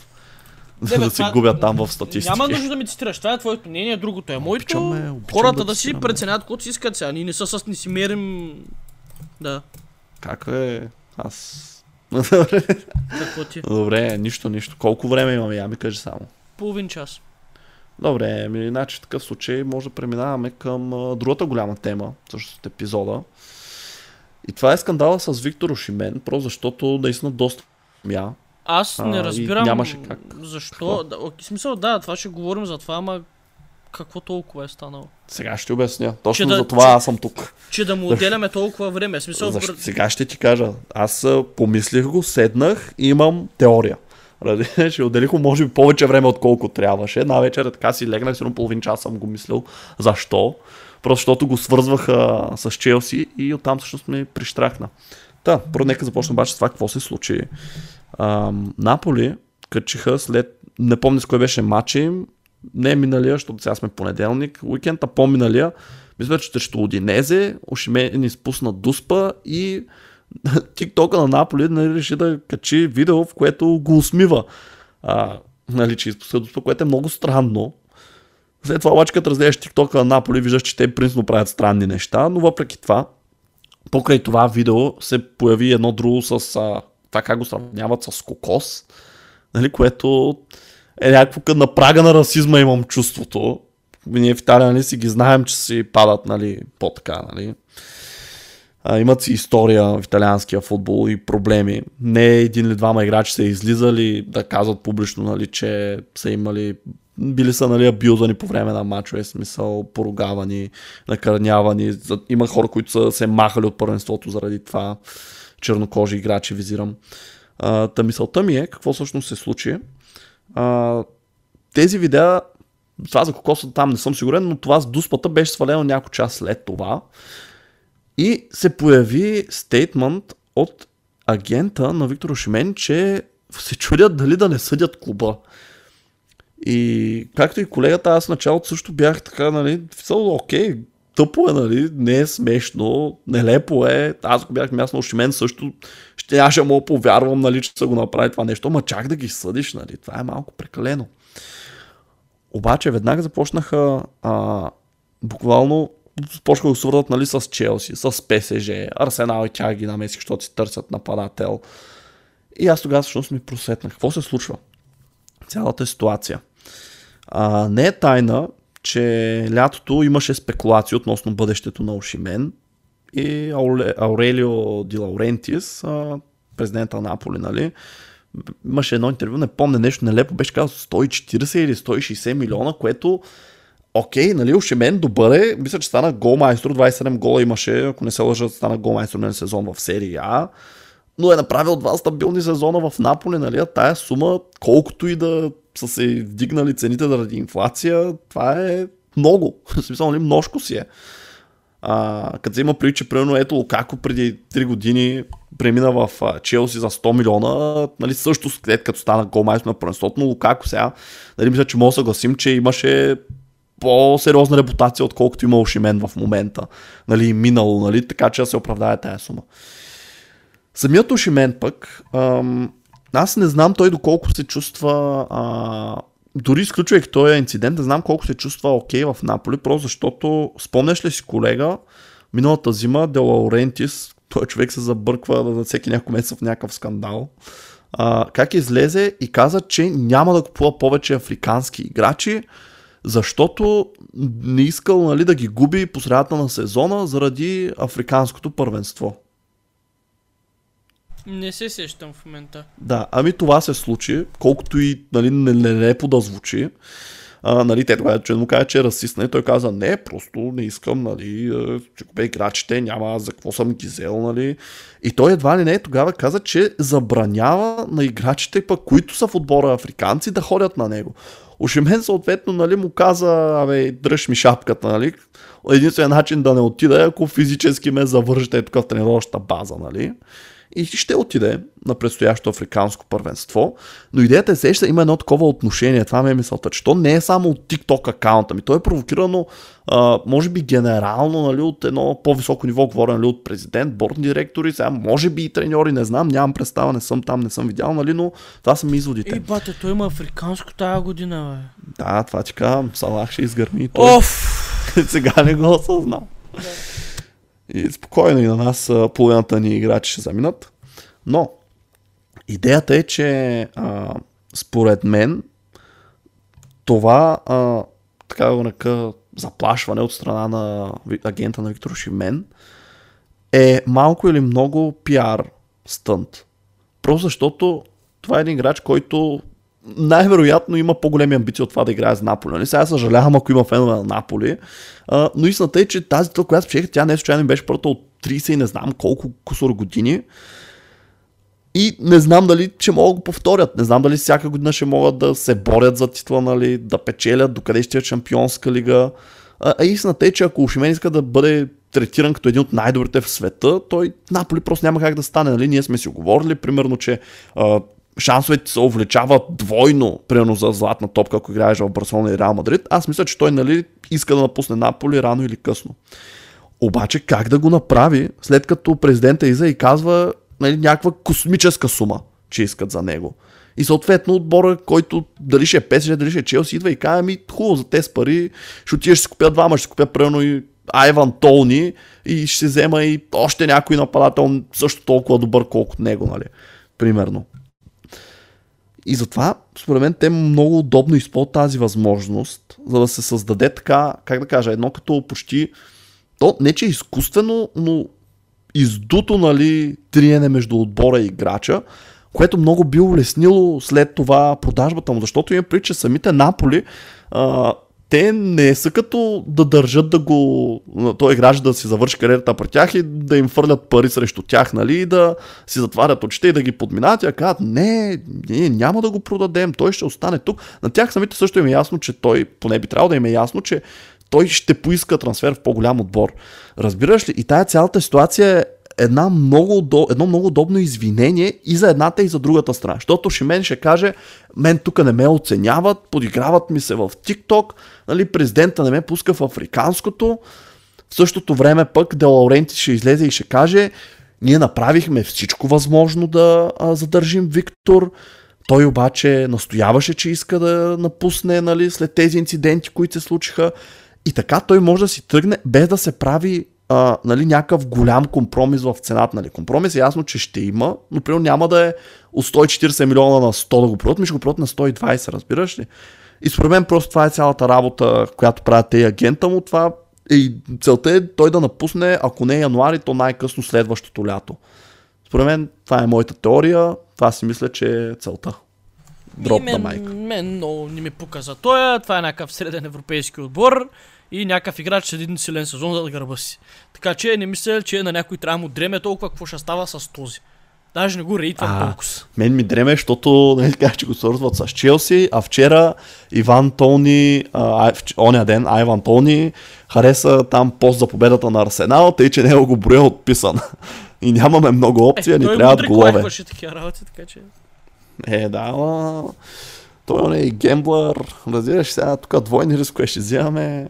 Бе, да се това- губя там в статистики. Няма нужда да ми цитираш. Това е твоето мнение, другото е моето. Обичаме, обичам Хората да да си преценят каквото си искат сега. Ние не са с не си мерим... Да, Как е? Аз... какво ти? Добре, нищо, нищо. Колко време имаме? Я ми кажи само. Половин час. Добре, ми, значи в такъв случай може да преминаваме към а, другата голяма тема, също от епизода. И това е скандала с Виктор Ошимен, просто защото наистина доста мя. Аз А, не разбирам нямаше как. защо. Да, окей, смисъл, да, това ще говорим за това, ама какво толкова е станало? Сега ще обясня. Точно Че да- за това че- аз съм тук. Че да му отделяме толкова време. Смисъл, Защо? Сега ще ти кажа. Аз помислих го, седнах и имам теория. Ради, че отделих може би повече време, отколко трябваше. Една вечер така си легнах, сигурно половин час съм го мислил. Защо? Просто защото го свързваха с Челси и оттам всъщност ми прищрахна. Та, първо нека започна обаче с това какво се случи. Ам, Наполи качиха след, не помня с кой беше матча им, не е миналия, защото сега сме понеделник, уикенд, а по-миналия, мисля, че срещу Одинезе, Ошимен изпусна дуспа и тиктока на Наполи нали, реши да качи видео, в което го усмива. А, нали, че изпуска дуспа, което е много странно. След това обаче, като разгледаш тиктока на Наполи, виждаш, че те принципно правят странни неща, но въпреки това, покрай това видео се появи едно друго с а, това как го сравняват с кокос, нали, което е някакво на прага на расизма имам чувството. Ние в Италия нали, си ги знаем, че си падат нали, по-така. Нали. А, имат си история в италианския футбол и проблеми. Не един или двама играчи са излизали да казват публично, нали, че са имали били са нали, абюзани по време на мачове, смисъл поругавани, накърнявани. Има хора, които са се махали от първенството заради това. Чернокожи играчи визирам. Та мисълта ми е какво всъщност се случи. А, тези видеа, това за кокоса там не съм сигурен, но това с дуспата беше свалено някой час след това. И се появи стейтмент от агента на Виктор Шимен, че се чудят дали да не съдят клуба. И както и колегата, аз в началото също бях така, нали, окей, тъпо е, нали, не е смешно, нелепо е. Аз ако бях място на Шимен също ще нямаше мога повярвам, нали, че са го направи това нещо, ма чак да ги съдиш, нали, това е малко прекалено. Обаче веднага започнаха а, буквално започнаха да свързват нали, с Челси, с ПСЖ, Арсенал и тя ги намесих, защото си търсят нападател. И аз тогава всъщност ми просветнах. Какво се случва? Цялата ситуация. А, не е тайна, че лятото имаше спекулации относно бъдещето на Ошимен и Аурелио Ди Лаурентис, президента на Наполи, нали, имаше едно интервю, не помня нещо нелепо, беше казал 140 или 160 милиона, което окей, нали, Ошимен добър е, мисля, че стана голмайстор, 27 гола имаше, ако не се лъжа, стана голмайстор на сезон в серия А, но е направил два стабилни сезона в Наполи, нали, а тая сума, колкото и да са се вдигнали цените заради инфлация, това е много. В смисъл, нали, множко си е. А, като взема преди, че примерно ето Лукако преди 3 години премина в а, Челси за 100 милиона, нали, също след като стана голмайстор на първенството, но Лукако сега, нали, мисля, че мога да съгласим, че имаше по-сериозна репутация, отколкото има Ошимен в момента. Нали, минало, нали, така че да се оправдае тази сума. Самият Ошимен пък, ам, аз не знам той доколко се чувства а, дори изключвайки този инцидент, не знам колко се чувства окей okay в Наполи, просто защото спомняш ли си колега, миналата зима Де Лаурентис, той човек се забърква за всеки няколко месеца в някакъв скандал, а, как излезе и каза, че няма да купува повече африкански играчи, защото не искал нали, да ги губи по средата на сезона заради африканското първенство. Не се сещам в момента. Да, ами това се случи, колкото и нали, нелепо да звучи. А, нали, те тогава, че му каже, че е расист, нали, той каза, не, просто не искам, нали, че купе играчите, няма за какво съм ги взел, нали. И той едва ли не тогава каза, че забранява на играчите, пък, които са в отбора африканци, да ходят на него. Ошимен съответно, нали, му каза, абе, дръж ми шапката, нали. Единственият начин да не отида е, ако физически ме завържете тук в тренировъчната база, нали и ще отиде на предстоящо африканско първенство. Но идеята е сеща, има едно такова отношение. Това ми е мисълта, че то не е само от TikTok акаунта ми. То е провокирано, а, може би генерално, нали, от едно по-високо ниво, говоря нали, от президент, бордни директори, сега може би и треньори, не знам, нямам представа, не съм там, не съм видял, нали, но това са ми изводите. Ей, бате, той има африканско тази година, бе. Да, това ти казвам, Салах ще изгърми. Той... Оф! Сега не го осъзнал. Да. И спокойно и на нас половината ни играчи ще заминат. Но идеята е, че а, според мен това а, така го нека заплашване от страна на агента на Виктор Шимен е малко или много пиар стънт. Просто защото това е един играч, който най-вероятно има по-големи амбиции от това да играе за Наполи. Нали? Сега съжалявам, ако има фенове на Наполи. А, но истината е, че тази титла, която спечелиха, тя не случайно беше първата от 30 и не знам колко кусор години. И не знам дали ще могат да го повторят. Не знам дали всяка година ще могат да се борят за титла, нали, да печелят, докъде ще е шампионска лига. А, истината е, че ако Ушимен иска да бъде третиран като един от най-добрите в света, той Наполи просто няма как да стане. Нали? Ние сме си говорили, примерно, че шансовете се увлечават двойно, примерно за златна топка, ако играеш в Барселона и Реал Мадрид. Аз мисля, че той нали, иска да напусне Наполи рано или късно. Обаче как да го направи, след като президента Иза и казва нали, някаква космическа сума, че искат за него. И съответно отбора, който дали ще е ПСЖ, дали ще е Челси, идва и казва, ми хубаво за тези пари, ще отидеш ще си купя двама, ще си купя примерно и Айван Толни и ще взема и още някой нападател също толкова добър, колкото него, нали? Примерно. И затова, според мен, те много удобно използват тази възможност, за да се създаде така, как да кажа, едно като почти, то не че е изкуствено, но издуто, нали, триене между отбора и играча, което много би улеснило след това продажбата му, защото има прича самите Наполи а, те не са като да държат да го, той играч да си завърши кариерата при тях и да им фърлят пари срещу тях, нали, и да си затварят очите и да ги подминат и казват, не, ние няма да го продадем, той ще остане тук. На тях самите също им е ясно, че той, поне би трябвало да им е ясно, че той ще поиска трансфер в по-голям отбор. Разбираш ли? И тая цялата ситуация е една много, едно много удобно извинение и за едната и за другата страна. Защото Шимен ще каже, мен тук не ме оценяват, подиграват ми се в TikTok, нали, президента не ме пуска в африканското. В същото време пък Де Лауренти ще излезе и ще каже, ние направихме всичко възможно да а, задържим Виктор. Той обаче настояваше, че иска да напусне нали, след тези инциденти, които се случиха. И така той може да си тръгне без да се прави а, нали, някакъв голям компромис в цената. Нали. Компромис е ясно, че ще има, но примерно няма да е от 140 милиона на 100 да го продадат, ми ще го продадат на 120, разбираш ли? И според мен просто това е цялата работа, която правят те агента му. Това е, и целта е той да напусне, ако не е януари, то най-късно следващото лято. Според мен това е моята теория, това си мисля, че е целта. Дроп на майка. Мен много не ми показа той, това е някакъв среден европейски отбор и някакъв играч с един силен сезон за да гърба си. Така че не мисля, че на някой трябва да му дреме толкова какво ще става с този. Даже не го рейтвам толкова. Мен ми дреме, защото нали, така, че го свързват с Челси, а вчера Иван Тони, а, оня ден Айван Тони хареса там пост за победата на Арсенал, тъй че него го броя отписан. И нямаме много опции, а ни той трябват голове. такива работи, така че... Е, да, ама... Той он е и гемблър. Разбираш сега, тук двойни рискове ще взимаме.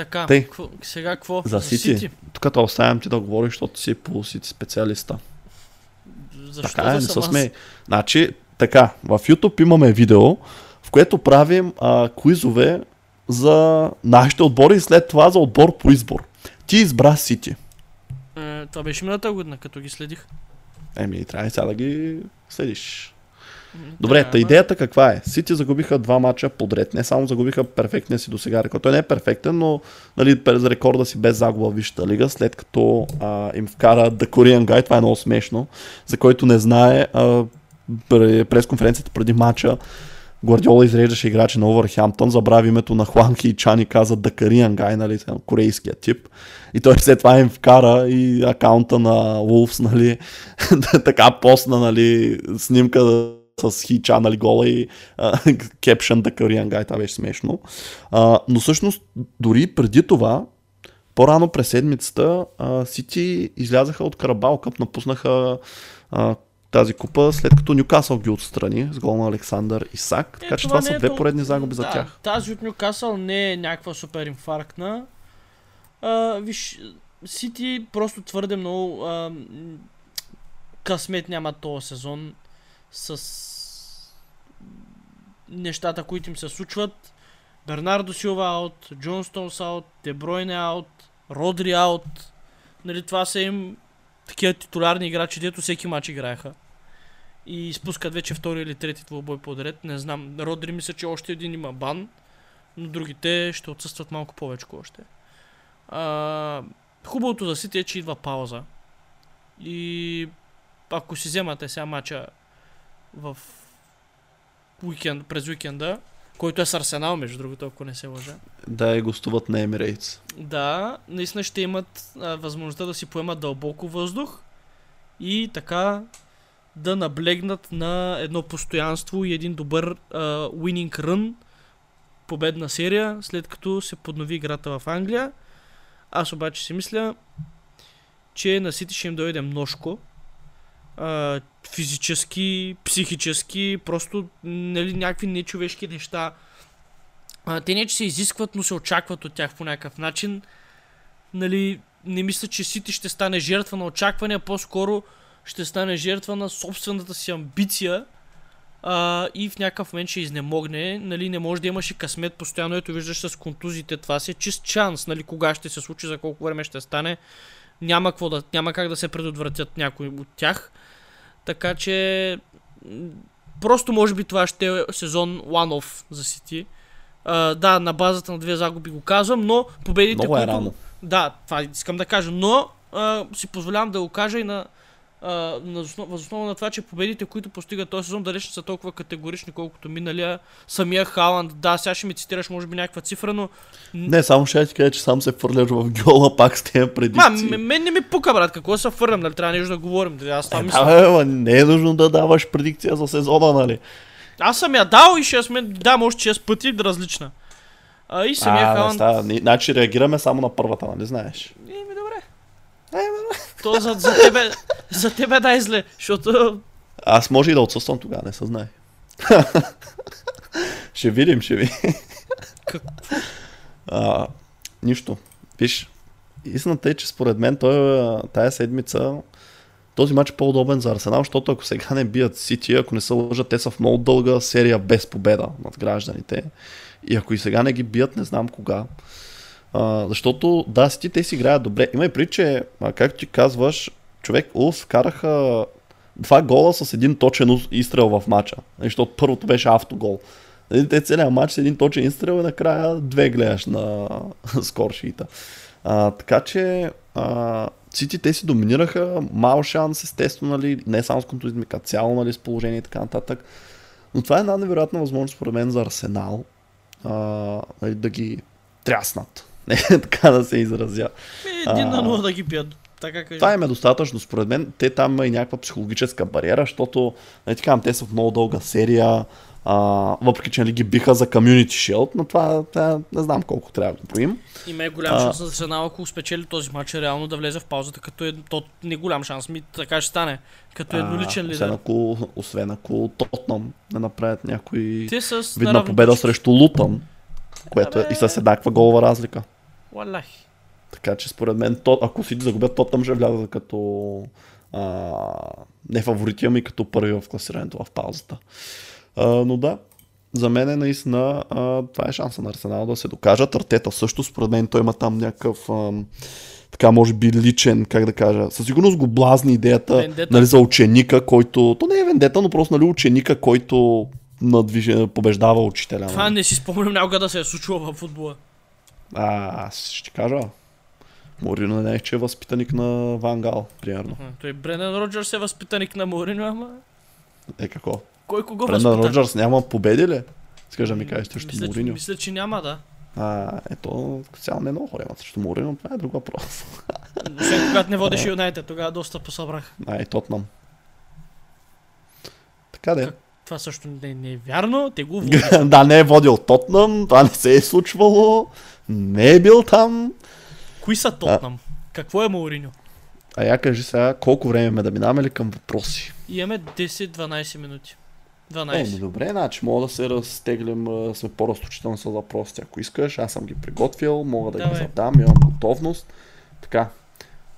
Така, Тъй. какво- сега какво? За Сити. Тук те оставям ти да говориш, защото си по Сити специалиста. Защо така е, да не съм смей. Значи, така, в YouTube имаме видео, в което правим а, квизове за нашите отбори и след това за отбор по избор. Ти избра Сити. Е, това беше миналата година, като ги следих. Еми, трябва и сега да ги следиш. Добре, да, та идеята каква е? Сити загубиха два мача подред. Не само загубиха перфектния си до сега рекорд. Той не е перфектен, но нали, за рекорда си без загуба в Висшата лига, след като а, им вкара The Korean Guy. Това е много смешно. За който не знае, а, пре- през конференцията преди мача Гвардиола изреждаше играчи на Овърхемптън, забрави името на Хуанки и Чан и каза Korean Guy, нали, корейския тип. И той след това им вкара и акаунта на Wolves, нали, така постна, нали, снимка с хича, нали, гола и кепшен The Korean Guy, това беше смешно. А, но всъщност, дори преди това, по-рано през седмицата, Сити излязаха от Карабал Къп, напуснаха а, тази купа, след като Нюкасъл ги отстрани с гол на Александър Исак. Е, Така че това не са е две тол- поредни загуби за да, тях. Тази от Нюкасъл не е някаква супер инфарктна. А, виж, Сити просто твърде много а, късмет няма този сезон с нещата, които им се случват. Бернардо Силва аут, Джон Стоунс аут, Дебройне аут, Родри аут. Нали, това са им такива титулярни играчи, дето всеки матч играеха. И изпускат вече втори или трети двубой подред. Не знам. Родри мисля, че още един има бан, но другите ще отсъстват малко повече още. А, хубавото за Сити е, че идва пауза. И ако си вземате сега мача в уикенд, през уикенда, който е с Арсенал, между другото, ако не се лъжа. Да, и гостуват на Емирейтс. Да, наистина ще имат а, възможността да си поемат дълбоко въздух и така да наблегнат на едно постоянство и един добър а, winning run, победна серия, след като се поднови играта в Англия. Аз обаче си мисля, че на Сити ще им дойде множко. Физически, психически, просто нали, някакви нечовешки неща. А, те не че се изискват, но се очакват от тях по някакъв начин. Нали, не мисля, че Сити ще стане жертва на очаквания, по-скоро ще стане жертва на собствената си амбиция а, и в някакъв момент ще изнемогне. Нали, не може да имаш и късмет, постоянно ето виждаш с контузите. Това си е чист шанс, нали, кога ще се случи, за колко време ще стане. Няма, какво да, няма как да се предотвратят някои от тях. Така че просто може би това ще е сезон one-off за Сити. Да, на базата на две загуби го казвам, но победите, Много е които... рано. Да, това искам да кажа, но а, си позволявам да го кажа и на, а, на това, че победите, които постигат този сезон, далеч не са толкова категорични, колкото миналия. Самия Халанд, да, сега ще ми цитираш може би някаква цифра, но... Не, само ще ти кажа, че сам се фърляш в гьола пак с тези Ма, предикции. м- мен не ми пука, брат, какво се фърнем, нали трябва нещо да говорим, дали аз това Е, мисля. да, ма, не е нужно да даваш предикция за сезона, нали? Аз съм я дал и 6 мен, да, може 6 пъти различна. А, и самия а, не Халанд... става. Ни- Значи реагираме само на първата, нали знаеш? Еми, добре. То за, за, тебе, за тебе да е зле, защото Аз може и да отсъствам тогава, не се знае. ще видим, ще видим. Как- А, нищо. Виж, истината е, че според мен той, тая седмица този матч е по-удобен за Арсенал, защото ако сега не бият Сити, ако не се лъжат, те са в много дълга серия без победа над гражданите. И ако и сега не ги бият, не знам кога. А, защото да, Сити те си играят добре. Има и при, че, а, както ти казваш, човек Улс вкараха два гола с един точен изстрел в матча. Защото първото беше автогол. Нали, Те целият матч с един точен изстрел и накрая две гледаш на скоршита. А, така че а, Сити те си доминираха, мал шанс естествено, нали, не само с контузизми, като цяло нали, с положение и така нататък. Но това е една невероятна възможност според мен за Арсенал а, нали, да ги тряснат. Не, така да се изразя. е един на нула да ги бият. Така кажи. Това им е достатъчно, според мен. Те там има и някаква психологическа бариера, защото, не ти казвам, те са в много дълга серия, а, въпреки че нали, ги биха за Community Shield, но това, това не знам колко трябва да броим. Има и голям А. шанс за Арсенал, ако спечели този матч, реално да влезе в паузата, като е... То не голям шанс, ми така ще стане. Като едноличен А, Освен лидер. ако, освен ако Тотнам не направят някой Те с видна наравно победа срещу Лутън, което е и с еднаква голова разлика. Валахи. Така че според мен, то, ако си загубят, Тотнам ще вляза като а, не фаворити, ами като първи в класирането в паузата. А, но да, за мен е наистина а, това е шанса на Арсенал да се докажат. Артета също, според мен, той има там някакъв а, така може би личен, как да кажа, със сигурност го блазни идеята Вендета. нали, за ученика, който, то не е вендета, но просто нали, ученика, който надвижа, побеждава учителя. Това нали. не си спомням някога да се е случило във футбола. А, аз ще кажа. Морино не е, че е възпитаник на Вангал, примерно. Той Бренан Роджерс е възпитаник на Морино, ама... Е, какво? Кой кого Брендан възпита? Роджерс няма победи ли? Искаш да ми кажеш срещу мисля, Мориньо. мисля, че няма, да. А, ето, цяло не много хора имат срещу Мориньо, това е друг въпрос. Освен когато не водеше Юнайтед, тогава доста посъбрах. А, и Тотнам. Така де. Това също не, не е вярно, те го водят. да, не е водил Тотнам, това не се е случвало, не е бил там. Кои са Тотнам? Какво е Мауриньо? А я кажи сега, колко време имаме да минаваме ли към въпроси? Имаме 10-12 минути. Е, 12. ми добре, значи мога да се разтеглим, а, сме по-разточителни с въпросите, ако искаш. Аз съм ги приготвил, мога да ги Давай. задам, имам готовност. Така,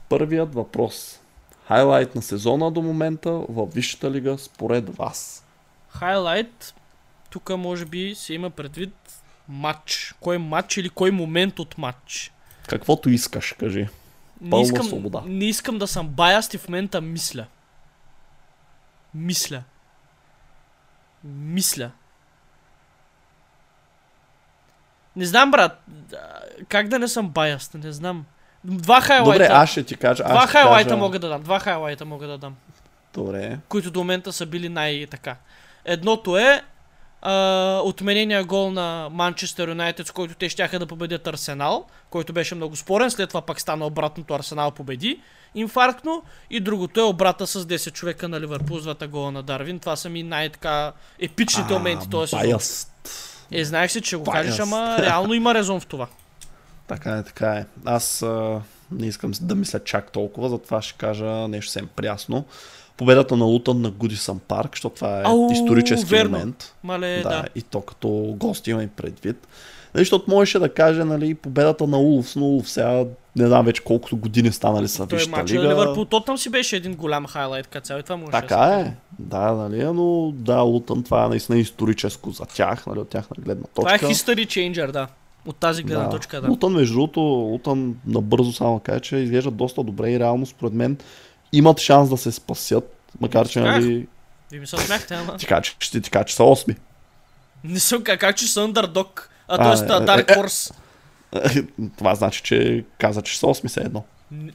първият въпрос. Хайлайт на сезона до момента в Висшата лига според вас. Хайлайт, тук може би се има предвид матч. Кой матч или кой момент от матч. Каквото искаш, кажи. Не Пълна искам, свобода. не искам да съм баяст и в момента мисля. Мисля. Мисля. Не знам, брат. Как да не съм баяст? Не знам. Два хайлайта. Добре, аз ще ти кажа. Два хайлайта кажа... мога да дам. Два хайлайта мога да дам. Добре. които до момента са били най-така. Едното е а, отменения гол на Манчестър Юнайтед, с който те щяха да победят Арсенал, който беше много спорен, след това пак стана обратното Арсенал победи инфарктно и другото е обрата с 10 човека на Ливърпул с двата гола на Дарвин. Това са ми най-така епичните моменти този сезон. Е, знаеш си, че го кажеш, ама реално има резон в това. Така е, така е. Аз а, не искам да мисля чак толкова, затова ще кажа нещо съвсем прясно. Победата на Лутън на Гудисън парк, защото това е Ау, исторически верно. момент. Мале, да, да. и то като гост има и предвид. Нали, защото можеше да каже нали, победата на Улфс, но Улф сега не знам вече колкото години станали са Той Висшата на лига. Ливърпул, то там си беше един голям хайлайт като цяло и това да се Така каже. е, да, нали, но да, Лутън това е наистина историческо за тях, нали, от тяхна гледна Това е точка. history changer, да. От тази гледна Да. точка, да. Лутън, между другото, Лутън набързо само да кажа, че изглежда доста добре и реално според мен имат шанс да се спасят, макар че нали, Вие ми се смяхте, ама. ти кажа, че, ще ти кажа, че са 8. Не съм как, как че са underdog, а А, т.е. е, е, Dark е. Horse. Това значи, че каза, че са 8 се едно. Не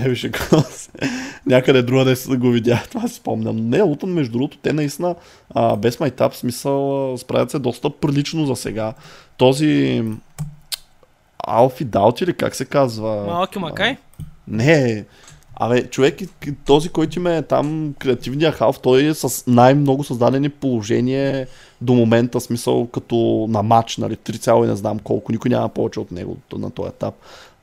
беше се. Някъде друга да го видя, това си спомням. Не, Лутън, между другото, те наистина а, без майтап смисъл справят се доста прилично за сега. Този Алфи Даут или как се казва? Малки Макай? Не, абе, човек, и- и този, който им е там креативния халф, той е с най-много създадени положение до момента, смисъл като на матч, нали, 3, и не знам колко, никой няма повече от него на този етап.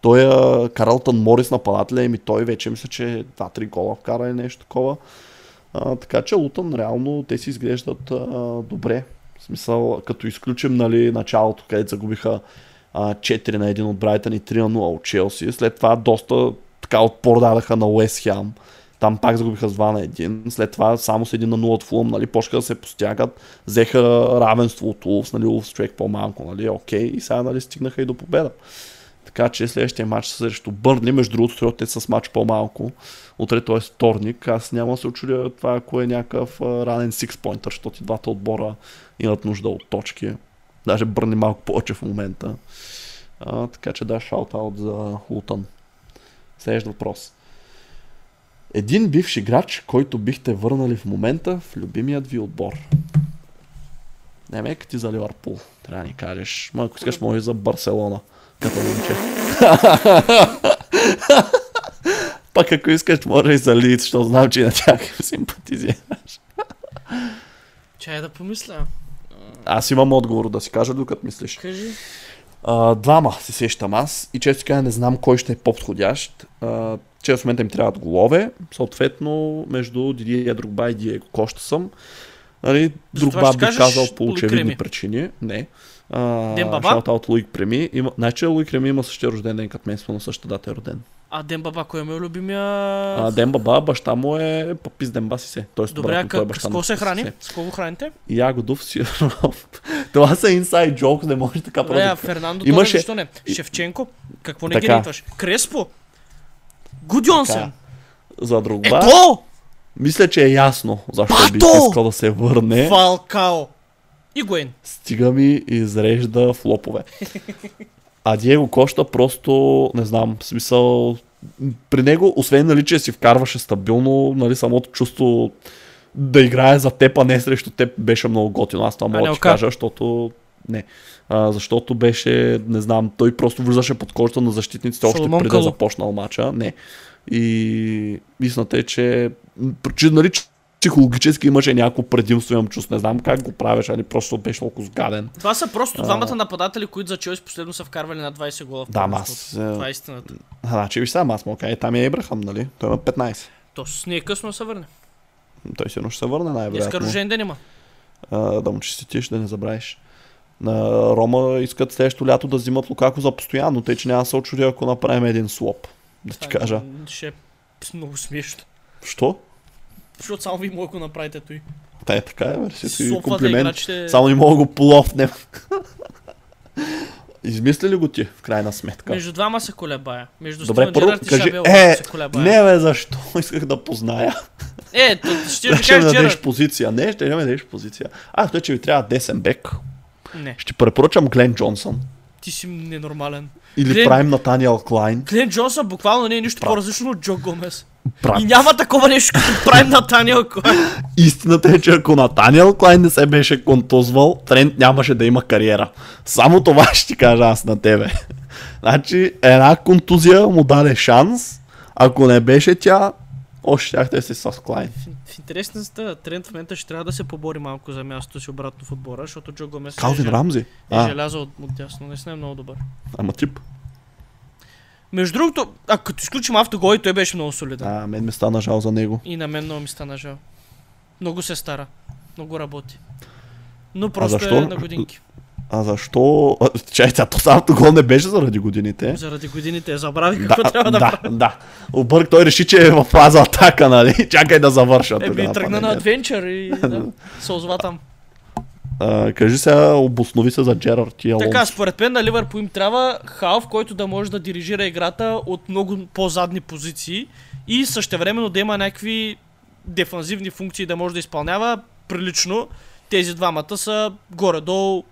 Той е Карлтън Морис нападателя и той вече мисля, че 2-3 гола вкара или нещо такова. А, така че Лутън реално те си изглеждат а, добре. В смисъл, като изключим нали, началото, където загубиха а, 4 на 1 от Брайтън и 3 на 0 от Челси. След това доста така отпор дадаха на Уест Хем. Там пак загубиха с 2 на 1. След това само с 1 на 0 от Фулъм, нали, почнаха да се постягат. Взеха равенство от Улфс, нали, Улфс човек по-малко, нали, окей. И сега нали, стигнаха и до победа. Така че следващия матч срещу Бърнли, между другото, трябва те с матч по-малко. Утре той е вторник. Аз няма да се очудя това, ако е някакъв ранен 6-поинтър, защото и двата отбора имат нужда от точки. Даже Бърни малко повече в момента. А, така че да, шаут-аут за Лутън. Следващ въпрос. Един бивш играч, който бихте върнали в момента в любимият ви отбор. Не ме ти за Ливърпул. Трябва да ни кажеш. Ма, ако искаш, може и за Барселона. като момче. Пак ако искаш, може и за лиц, защото знам, че на тях им симпатизираш. Чай да помисля. Аз имам отговор да си кажа, докато мислиш. Кажи. А, двама се сещам аз и често казвам не знам кой ще е по-подходящ. А, често в момента им трябват голове, съответно между Дидие Другба и Диего Коща съм. Нали, Другба кажеш казал по очевидни причини. Не. А, Дембаба? Шаут Луик Преми. Има, значи Луик Преми има същия рожден ден като мен, на същата дата е роден. А Дембаба, кой ми е любимия? А, Дембаба, баща му е папис Демба си се. Тоест, Добре, а той е как, с какво се храни? С какво го храните? Ягодов сироп. Това са инсайд джокс, не може така а просто. Фернандо Имаше- защо не? Шевченко? Какво не ги Така. рейтваш? Креспо? Гудьонсен? За Другба. Ето! Мисля, че е ясно защо би Бато! искал да се върне. Фалкао. И Стига ми изрежда флопове. А Диего Коща просто, не знам, в смисъл, при него, освен нали, че си вкарваше стабилно, нали, самото чувство да играе за теб, а не срещу теб, беше много готино. Аз това мога да ти кажа, защото не. А, защото беше, не знам, той просто влизаше под кожата на защитниците още преди да започнал матча. Не. И истината е, че, че нали, психологически имаше някакво предимство, имам чувство. Не знам как го правиш, али просто беше толкова сгаден. Това са просто двамата нападатели, които за Челси последно са вкарвали на 20 гола в Да, аз, е, Това е истината. Значи виж сега, аз му кажа, там е Ебрахам, нали? Той има 15. То с не е късно се върне. Той сигурно ще се върне най-вероятно. рожден ден има. А, да му честитиш, да не забравиш. На Рома искат следващото лято да взимат Лукако за постоянно, тъй че няма да се очуди, ако направим един слоп. Да ти кажа. Ще е много смешно. Що? Защото само ви мога да направите той. Та е така е, мерси. си Слопвате комплимент. играчите. Само не мога да го полофнем. Измисли ли го ти, в крайна сметка? Между двама се колебая. Между Добре, първо и кажи, Шаби е, се колебая. Не бе, защо? Исках да позная. Е, то, ще Да ви кажа дадеш Джерард. позиция. Не, ще ми дадеш позиция. А, той, че ви трябва десен бек. Не, Ще препоръчам Глен Джонсън. ти си ненормален. Или Глен- правим Натаниел Клайн. Клен Джонсън буквално не е нищо Брат. по-различно от Джо Гомес. Брат. И няма такова нещо, като правим на Таниел Клайн. Истината е, че ако Натаниел Клайн не се беше контузвал, Трент нямаше да има кариера. Само това ще ти кажа аз на тебе. Значи, една контузия му даде шанс. Ако не беше тя, още щяхте си с Клайн. В, в интересността, Трент в момента ще трябва да се побори малко за мястото си обратно в отбора, защото Джо Гомес Калвин е, Рамзи. е А, желязо от, от дясно. Наистина е много добър. ама тип. Между другото, а като изключим автогол, и той беше много солиден. А, мен ми стана жал за него. И на мен много ми стана жал. Много се стара. Много работи. Но просто защо? е на годинки. А защо? А, Чай, тя то самото гол не беше заради годините. Заради годините забрави какво трябва да, да, прави. да. Обърк, той реши, че е в фаза атака, нали? Чакай да завърша. Еми, тръгна на адвенчър и да, се озова там. А, кажи сега, обоснови се за Джерард и Алонсо. Така, според мен на Ливърпул им трябва халф, който да може да дирижира играта от много по-задни позиции и същевременно да има някакви дефанзивни функции да може да изпълнява прилично. Тези двамата са горе-долу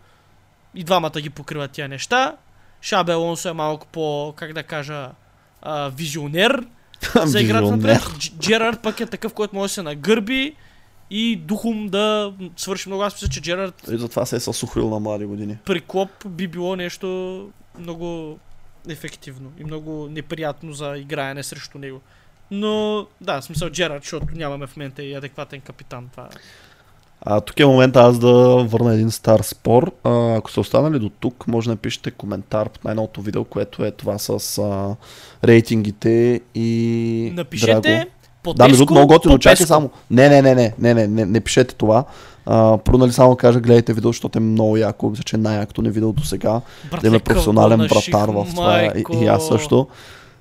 и двамата ги покриват тия неща. Шабе Алонсо е малко по, как да кажа, а, визионер за играта напред. Дж- Джерард пък е такъв, който може да се нагърби и духом да свърши много. Аз мисля, че Джерард И затова се е съсухрил на млади години. при Клоп би било нещо много ефективно и много неприятно за играене срещу него. Но да, смисъл Джерард, защото нямаме в момента и адекватен капитан. Това е. А, тук е момента аз да върна един стар спор. А, ако сте останали до тук, може да напишете коментар под най-новото видео, което е това с а, рейтингите и Напишете Драго. По Да, между много готино. Чакай само. Не, не, не, не, не, не, не, не пишете това. А, първо, нали само кажа, гледайте видео, защото е много яко. Мисля, че е най-якото не видео до сега. Да има професионален братар в това. И, аз също.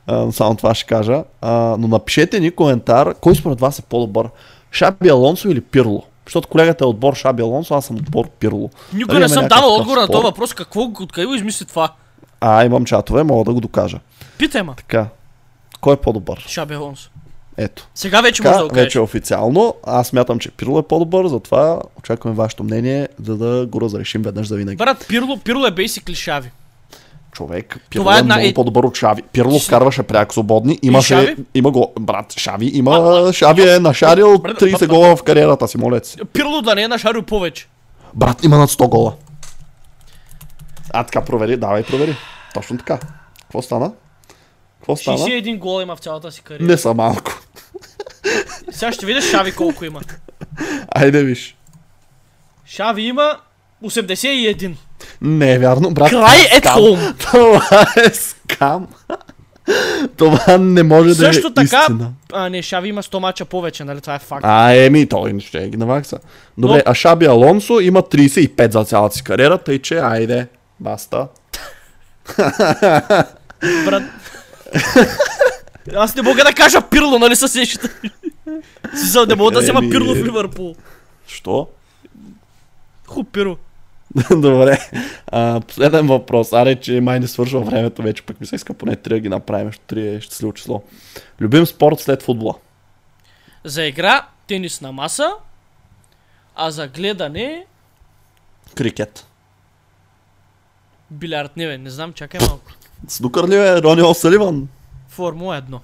А, само това ще кажа. А, но напишете ни коментар, кой според вас е по-добър? Шаби Алонсо или Пирло? Защото колегата е отбор Шаби Алонсо, аз съм отбор Пирло. Никога Дали не съм давал отговор на този въпрос. Какво, откъде го измисли това? А, имам чатове, мога да го докажа. Питай ма. Така. Кой е по-добър? Шаби Алонсо. Ето. Сега вече може да Така, го кажеш. вече официално. Аз смятам, че Пирло е по-добър, затова очакваме вашето мнение, за да го разрешим веднъж за винаги. Брат, Пирло, Пирло е basically Шави. Човек, Пирло Това е, е една- много е- по-добър от Шави. Пирло вкарваше пряк свободни. Имаше, Шави? има го, брат, Шави, има, Шави е нашарил Брат, 30 брат, гола в кариерата си, моля си. Пирло да не е нашарил повече. Брат, има над 100 гола. А, така, провери, давай, провери. Точно така. Какво стана? Какво стана? 61 гола има в цялата си кариера. Не са малко. Сега ще видиш Шави колко има. Айде виж. Шави има 81. Не е вярно, брат. Край е home. Това е скам. Това не може Също да е така, истина. а не, Шави има 100 мача повече, нали? Това е факт. А, еми, той ще ги навакса. Добре, Но- а Шаби Алонсо има 35 за цялата си кариера, тъй че айде, баста. Брат. Аз не мога да кажа Пирло, нали се сещате? Смисъл, не мога да взема. Пирло в Ливърпул. Що? Ху, Пиро. Добре. А, последен въпрос. Аре, че май не свършва времето вече, пък ми се иска поне 3 да ги направим, защото 3 е щастливо число. Любим спорт след футбола. За игра тенис на маса, а за гледане Крикет. билярд. Не, бе, не знам, чакай малко. Снукър ли е Рони О'Саливан? Формула 1.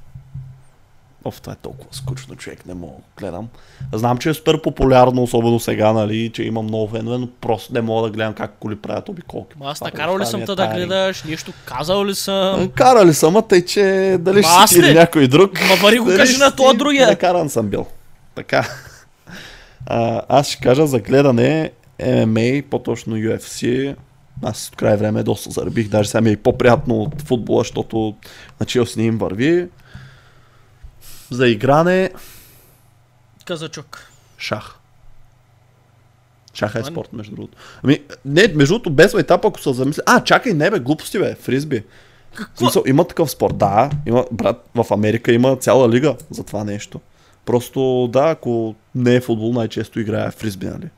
Оф, това е толкова скучно, човек, не мога да гледам. Знам, че е супер популярно, особено сега, нали, че има много фенове, но просто не мога да гледам как коли правят обиколки. Ма аз Това накарал ли съм е те да тайринг. гледаш, нещо казал ли съм? Карали съм, а тъй, че дали Ма ще си или ли? някой друг. Ма бари го кажи на си, другия. Накаран съм бил. Така. А, аз ще кажа за гледане MMA, по-точно UFC. Аз от край време доста заребих, даже сега ми е по-приятно от футбола, защото на Челси не им върви. За игране Казачок. шах. Шаха е спорт, между другото. Ами, не, между другото, без етап, ако се замисля. А, чакай, не бе, глупости бе, фризби. Какво? смисъл, има такъв спорт, да. Има, брат, в Америка има цяла лига за това нещо. Просто, да, ако не е футбол, най-често играе фризби, нали?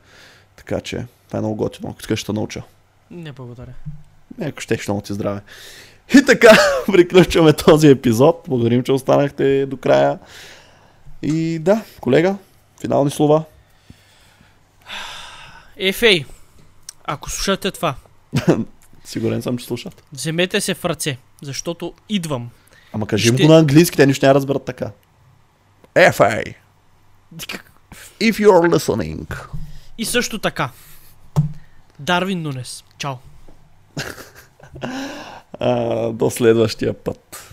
Така че, това е много готино. Ако искаш да науча. Не благодаря. Ако ще, много ти здраве. И така, приключваме този епизод. Благодарим, че останахте до края. И да, колега, финални слова. Ефей, ако слушате това, Сигурен съм, че слушат. вземете се в ръце, защото идвам. Ама кажи Ще- го на английски, те нищо няма разберат така. FA, if you're listening. И също така. Дарвин Нунес. Чао. А, до следващия път.